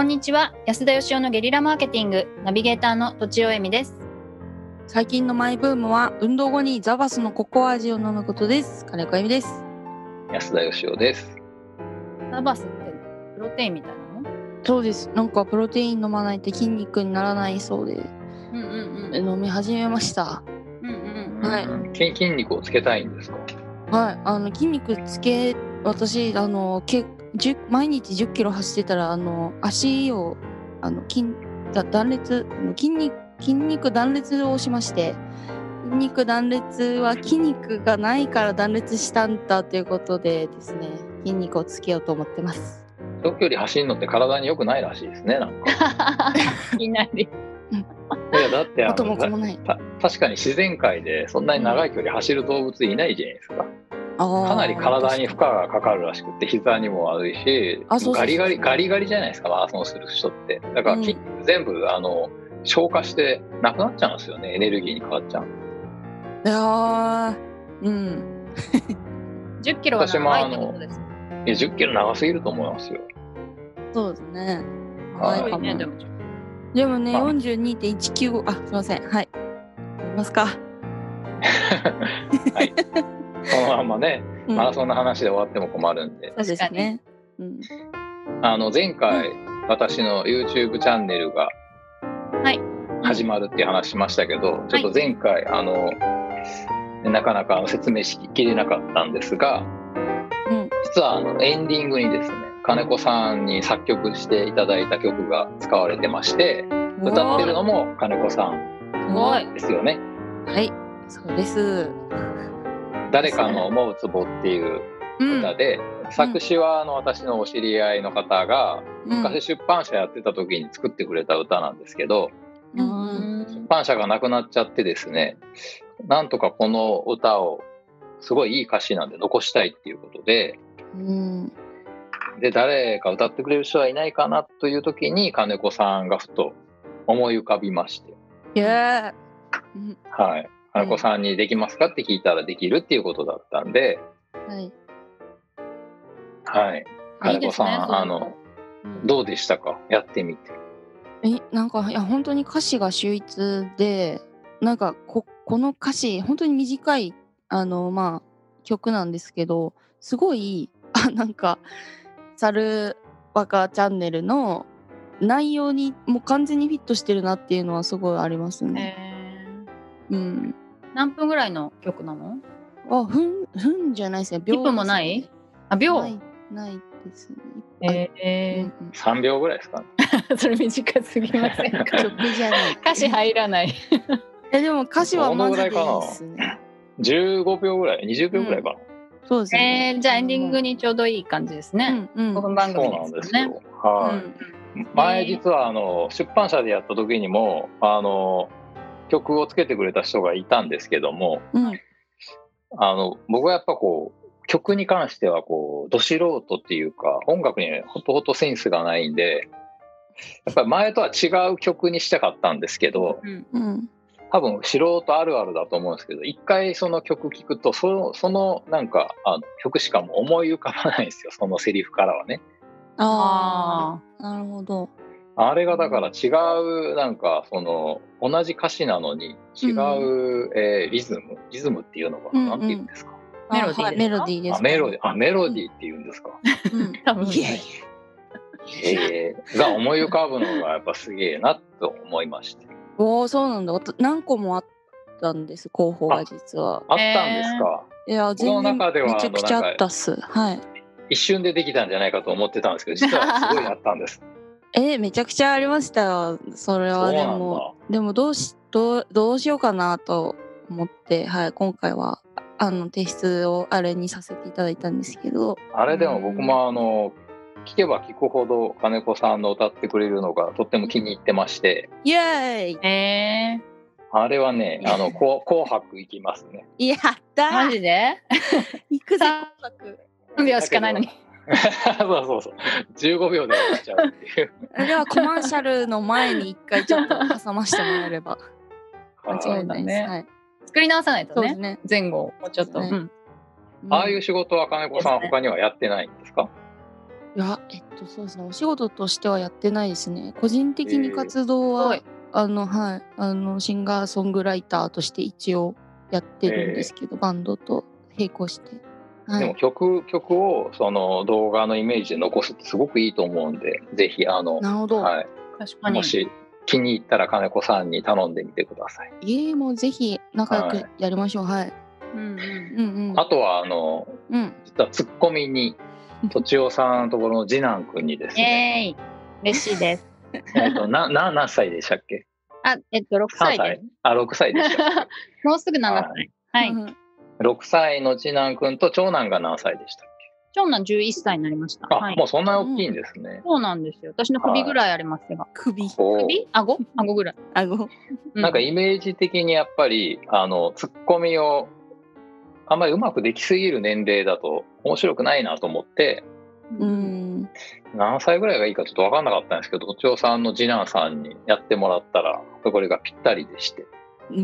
こんにちは。安田義雄のゲリラマーケティング。ナビゲーターのとちおえみです。最近のマイブームは運動後にザバスのココア味を飲むことです。金子由美です。安田義雄です。ザバスってプロテインみたいなのそうです。なんかプロテイン飲まないと筋肉にならないそうで。うんうんうん。飲み始めました。うんうんはい。うん筋筋肉をつけたいんですか？はい。あの筋肉つけ私あのけじゅ毎日1 0キロ走ってたらあの足をあの筋だ断裂筋肉筋肉断裂をしまして筋肉断裂は筋肉がないから断裂したんだということでですね筋肉をつけようと思ってます長距離走るのって体に良くないらしいですね。なんか。いきなりいやだってあの子もないた確かに自然界でそんなに長い距離走る動物いないじゃないですか。かかなり体に負荷がかかるらしくて膝にも悪いしガリガリガリガリじゃないですかマラソンする人って。だから筋肉全部あの消化してなくなっちゃうんですよねエネルギーに変わっちゃう。いやーうん。10キロは長いってことですいや10キロ長すぎると思いますよ。そうですね。はい。長いかも。ねでもねまあ。42.195あすいません。はい。やりますか。はい。このままねうん。マラソンの話で終わっても困るんで。そうですね。うん。あの前回私の YouTube チャンネルがはい。始まるっていう話しましたけど、ちょっと前回あのなかなか説明しきれなかったんですがうん。実はあのエンディングにですね金子さんに作曲していただいた曲が使われてまして歌ってるのも金子さんすごいですよね。はい。そうです誰かの思うツボっていううん。歌で、作詞はあの私のお知り合いの方が昔出版社やってた時に作ってくれた歌なんですけど、ううん。出版社がなくなっちゃってですねなんとかこの歌をすごいいい歌詞なんで残したいっていうことでうん。で誰か歌ってくれる人はいないかなという時に金子さんがふと思い浮かびまして、イエー。うんはい、金子さんにできますかって聞いたらできるっていうことだったんで、はい。はい、いい金子さん、ですねあのどうでしたか？やってみて。えなんかいや本当に歌詞が秀逸でなんかここの歌詞本当に短いあのまあ曲なんですけどすごいあなんか「サルバカチャンネル」の内容にもう完全にフィットしてるなっていうのはすごいありますね。えー。うん。何分ぐらいの曲なの？あふんふんじゃないですね。1分もない？あ秒？ないないですね。え。うんうん。3秒ぐらいですか？それ短すぎませんか？曲じゃない。歌詞入らない。えでも歌詞はマジですね。15秒ぐらい、20秒ぐらいかな？そうですね。えー、じゃあエンディングにちょうどいい感じですね、うんうん。5分番組そうなんでよねですすよ。はい。うん。前実はあの出版社でやった時にもあの曲をつけてくれた人がいたんですけどもうんあの僕はやっぱこう曲に関してはこうど素人っていうか音楽にほとほとセンスがないんでやっぱり前とは違う曲にしたかったんですけどうんうん多分素人あるあるだと思うんですけど一回その曲聴くとそのそのなんかあの曲しかも思い浮かばないんですよそのセリフからはね。ああなるほど。あれがだから違うなんかその同じ歌詞なのに違う、えーリズムリズムっていうのかうんうん。ななんて言うんですか、メロディーですか？はいメロディーです。あメロディーあメロディーって言うんですか、うん。多分。いやいやえー。が思い浮かぶのがやっぱすげえなと思いまして。おおそうなんだ。何個もあったんです候補が実は。あったんですか、いや全然中ではめちゃくちゃあったっす。はい。一瞬でできたんじゃないかと思ってたんですけど実はすごいあったんですえめちゃくちゃありました。よそれはでも。でもどうしどうどうしようかなと思って。はい今回はあの提出をあれにさせていただいたんですけど。あれでも僕もあの聞けば聞くほど金子さんの歌ってくれるのがとっても気に入ってまして。イエーイ。えあれはねあの紅白行きますね。やったー、マージで？行くぜさ紅白。3秒しかないのにそうそうそう。15秒で終わっちゃうっていう。ではコマーシャルの前に一回ちょっと挟ましてもらえれば 間違いないです。ねはい。作り直さないとねそうですね。前後もうちょっと、ねうんああいう仕事は金子さん他にはやってないんですか？いや、えっと、そうですね。お仕事としてはやってないですね。個人的に活動は、えーあの、はい、あの、シンガーソングライターとして一応やってるんですけど、バンドと並行して。はい、でも曲曲をその動画のイメージで残すってすごくいいと思うんでぜひあの、なるほど。はい、確かにも。し気に入ったら金子さんに頼んでみてください。いえ、もうぜひ仲良くやりましょう。はい。うんうんうんうん。あとはあのうん。実はツッコミにとちおさんのところの次男くんにですね、イェーイ嬉しいです。えっとなな何歳でしたっけ？あ、えっと、6 3歳歳です。あ6歳でしたっ もうすぐ7は歳。はい。うんけ6歳の次男くんと長男が何歳でしたっ長男11歳になりました。けあ、はいもうそんな大きいんですね。そうなんですよ。私の首ぐらいありますが。首。首？顎？顎ぐらい。顎。うなんかイメージ的にやっぱりあのツッコミをあんまりうまくできすぎる年齢だと面白くないなと思ってうん。何歳ぐらいがいいかちょっと分かんなかったんですけど都庁さんの次男さんにやってもらったらこれがぴったりでして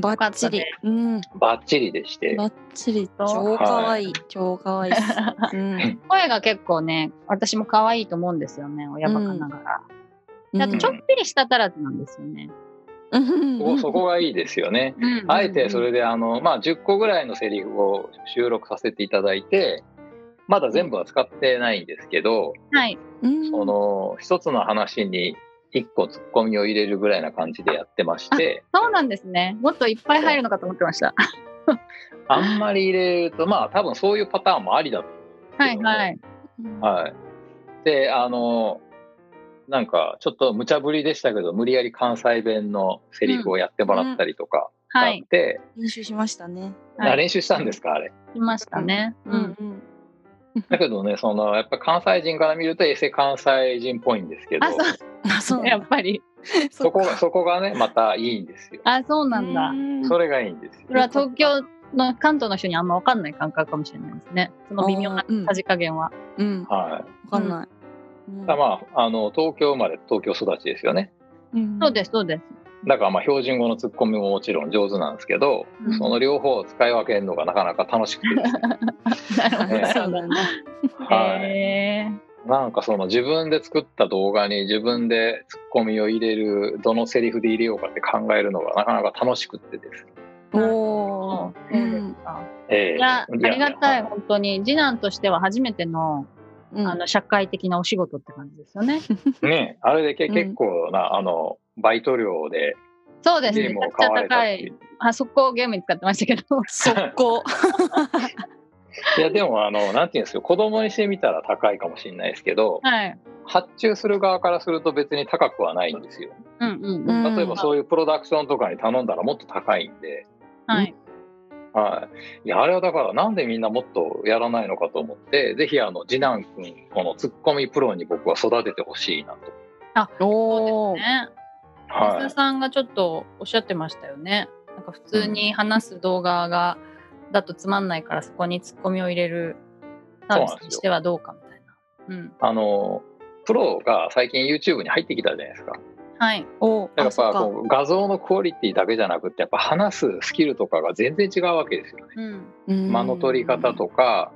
バッチリよか。うん。バッチリでしてバッチリ。超可愛い。超可愛い。うん。声が結構ね、私も可愛いと思うんですよね、親バカながら。であと、ちょっぴり舌足らずなんですよね。うんそこそこがいいですよね。うんあえてそれであの、まあ、10個ぐらいのセリフを収録させていただいてまだ全部は使ってないんですけど、はい。うんその一つの話に1個ツッコミを入れるぐらいな感じでやってましてそうなんですね。もっといっぱい入るのかと思ってました。あんまり入れるとまあ多分そういうパターンもありだとはいはい。はい。で、あの、なんか、ちょっと無茶ぶりでしたけど、無理やり関西弁のセリフをやってもらったりとかがはい。あって、練習しましたね。はい。あ練習したんですか、あれ。しましたね。ううんん。うん。だけどね、その、やっぱ関西人から見ると、エセ関西人っぽいんですけどあ、、そう。あ、そう。やっぱり。そこが、そこがね、またいいんですよ。あ、そうなんだ。それがいいんですよそ。れは東京の関東の人にあんま分かんない感覚かもしれないですね。その微妙なうんさじ加減は。うん。わはい。かんない。うんまあ、あの、東京生まれ、東京育ちですよね。うんそうです、そうです。だからまあ、標準語のツッコミももちろん上手なんですけど、うんその両方を使い分けるのがなかなか楽しくて ですね。ねそうだね。はい。へなんかその自分で作った動画に自分でツッコミを入れるどのセリフで入れようかって考えるのがなかなか楽しくってですおー。そうですか。ええいや、ありがたい、や本当に。次男としては初めての、うんあの、社会的なお仕事って感じですよね。ねあれでけうん結構な、あのバイト料でそうですね。めちゃくちゃ買われたっ高てい。あそこをゲームに使ってましたけど。速攻。いやでもあのなんていうんですよ子供にしてみたら高いかもしれないですけどはい。発注する側からすると別に高くはないんですよ。うんうんううん。ん例えばそういうプロダクションとかに頼んだらもっと高いんで。はい。はい、いやあれはだからなんでみんなもっとやらないのかと思ってぜひあの次男君このツッコミプロに僕は育ててほしいなと。おー。ね。はい安田さんがちょっとおっしゃってましたよね。なんか普通に話す動画が、だとつまんないからそこにツッコミを入れるサービスにしてはどうかみたいな。うん。あのプロが最近 YouTube に入ってきたじゃないですか。はい。おー。だか。からやっぱこう画像のクオリティだけじゃなくてやっぱ話すスキルとかが全然違うわけですよね。うん。うん間の取り方とか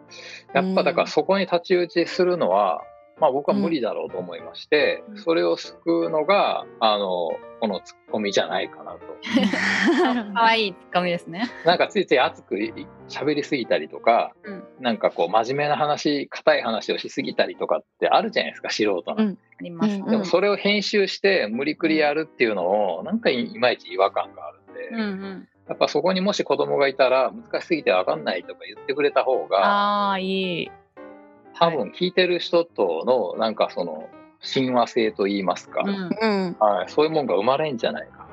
やっぱだからそこに太刀打ちするのは、まあ、僕は無理だろうと思いまして、うんそれを救うのがあのこのツッコミじゃないかなと。かわいいツッコミですね。なんかついつい熱く喋りすぎたりとか、うんなんかこう真面目な話硬い話をしすぎたりとかってあるじゃないですか素人の。うんあります。うんでもそれを編集して無理くりやるっていうのをなんかいまいち違和感があるんで、うんうん。やっぱそこにもし子供がいたら難しすぎて分かんないとか言ってくれた方がああ、いい。多分聞いてる人とのなんかその親和性と言いますか、うん。うん。はい、そういうもんが生まれんじゃないか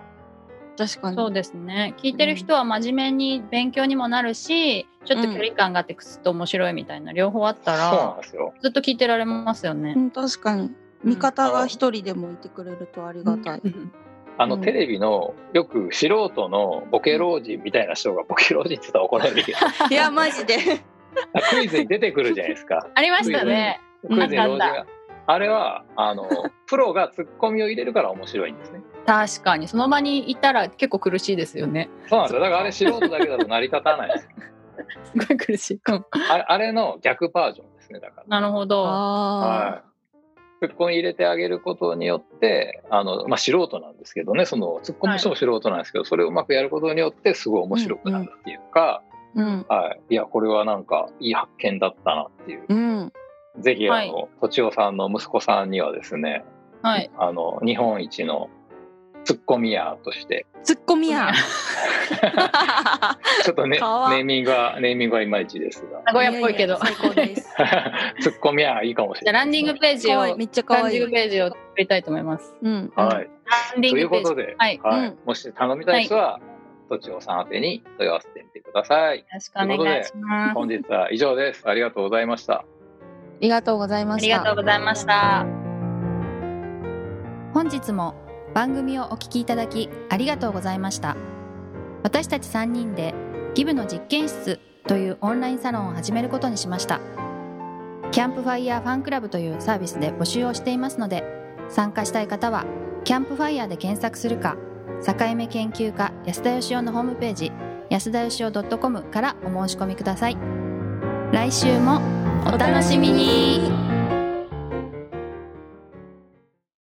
確かに。そうですね。聞いてる人は真面目に勉強にもなるし、ちょっと距離感があってくすっと面白いみたいな両方あったな。そうなんら、ですよ。ずっと聞いてられますよねう。ん、確かに。味方が一人でもいてくれるとありがたい。うんあのテレビのよく素人のボケ老人みたいな人がボケ老人って言ったら怒られるけど いや、マジで。クイズに出てくるじゃないですか。ありましたね。クイズに老人が。あれはあの プロがツッコミを入れるから面白いんですね。確かに、その場にいたら結構苦しいですよね。そうなんですよ。だからあれ素人だけだと成り立たないです。すごい苦しい。う んあれあれの逆バージョンですね。だから。なるほど。あはツッコミ入れてあげることによってあの、まあ、素人なんですけどねそのツッコミしても素人なんですけど、それをうまくやることによってすごい面白くなるっていうか、うん。はい、いやこれはなんかいい発見だったなっていう、うん。ぜひあはいの、とちおさんの息子さんにはですねはい。あの日本一のツッコミヤーとしてツッコミや。ちょっとねネーミングはネーミングはいまいちですが名古屋っぽいけど。やや最高です。ツッコミヤーいいかもしれないランディングページを。めっちゃ可愛いランディング。ページを作りたいと思います。うん。はい、ランディといングページ。うことで、はい。ようんもし頼みたい人は、とちおさん宛てに問い合わせてみてください。ろしくお願いします。本日は以上です。ありがとうございました。ありがとうございまありした。がとうございました。本日も番組をお聞きいただきありがとうございました私たち3人でギブの実験室というオンラインサロンを始めることにしましたキャンプファイヤーファンクラブというサービスで募集をしていますので参加したい方はキャンプファイヤーで検索するか境目研究家安田義雄のホームページ安田義雄 .com からお申し込みください。来週もお楽しみに。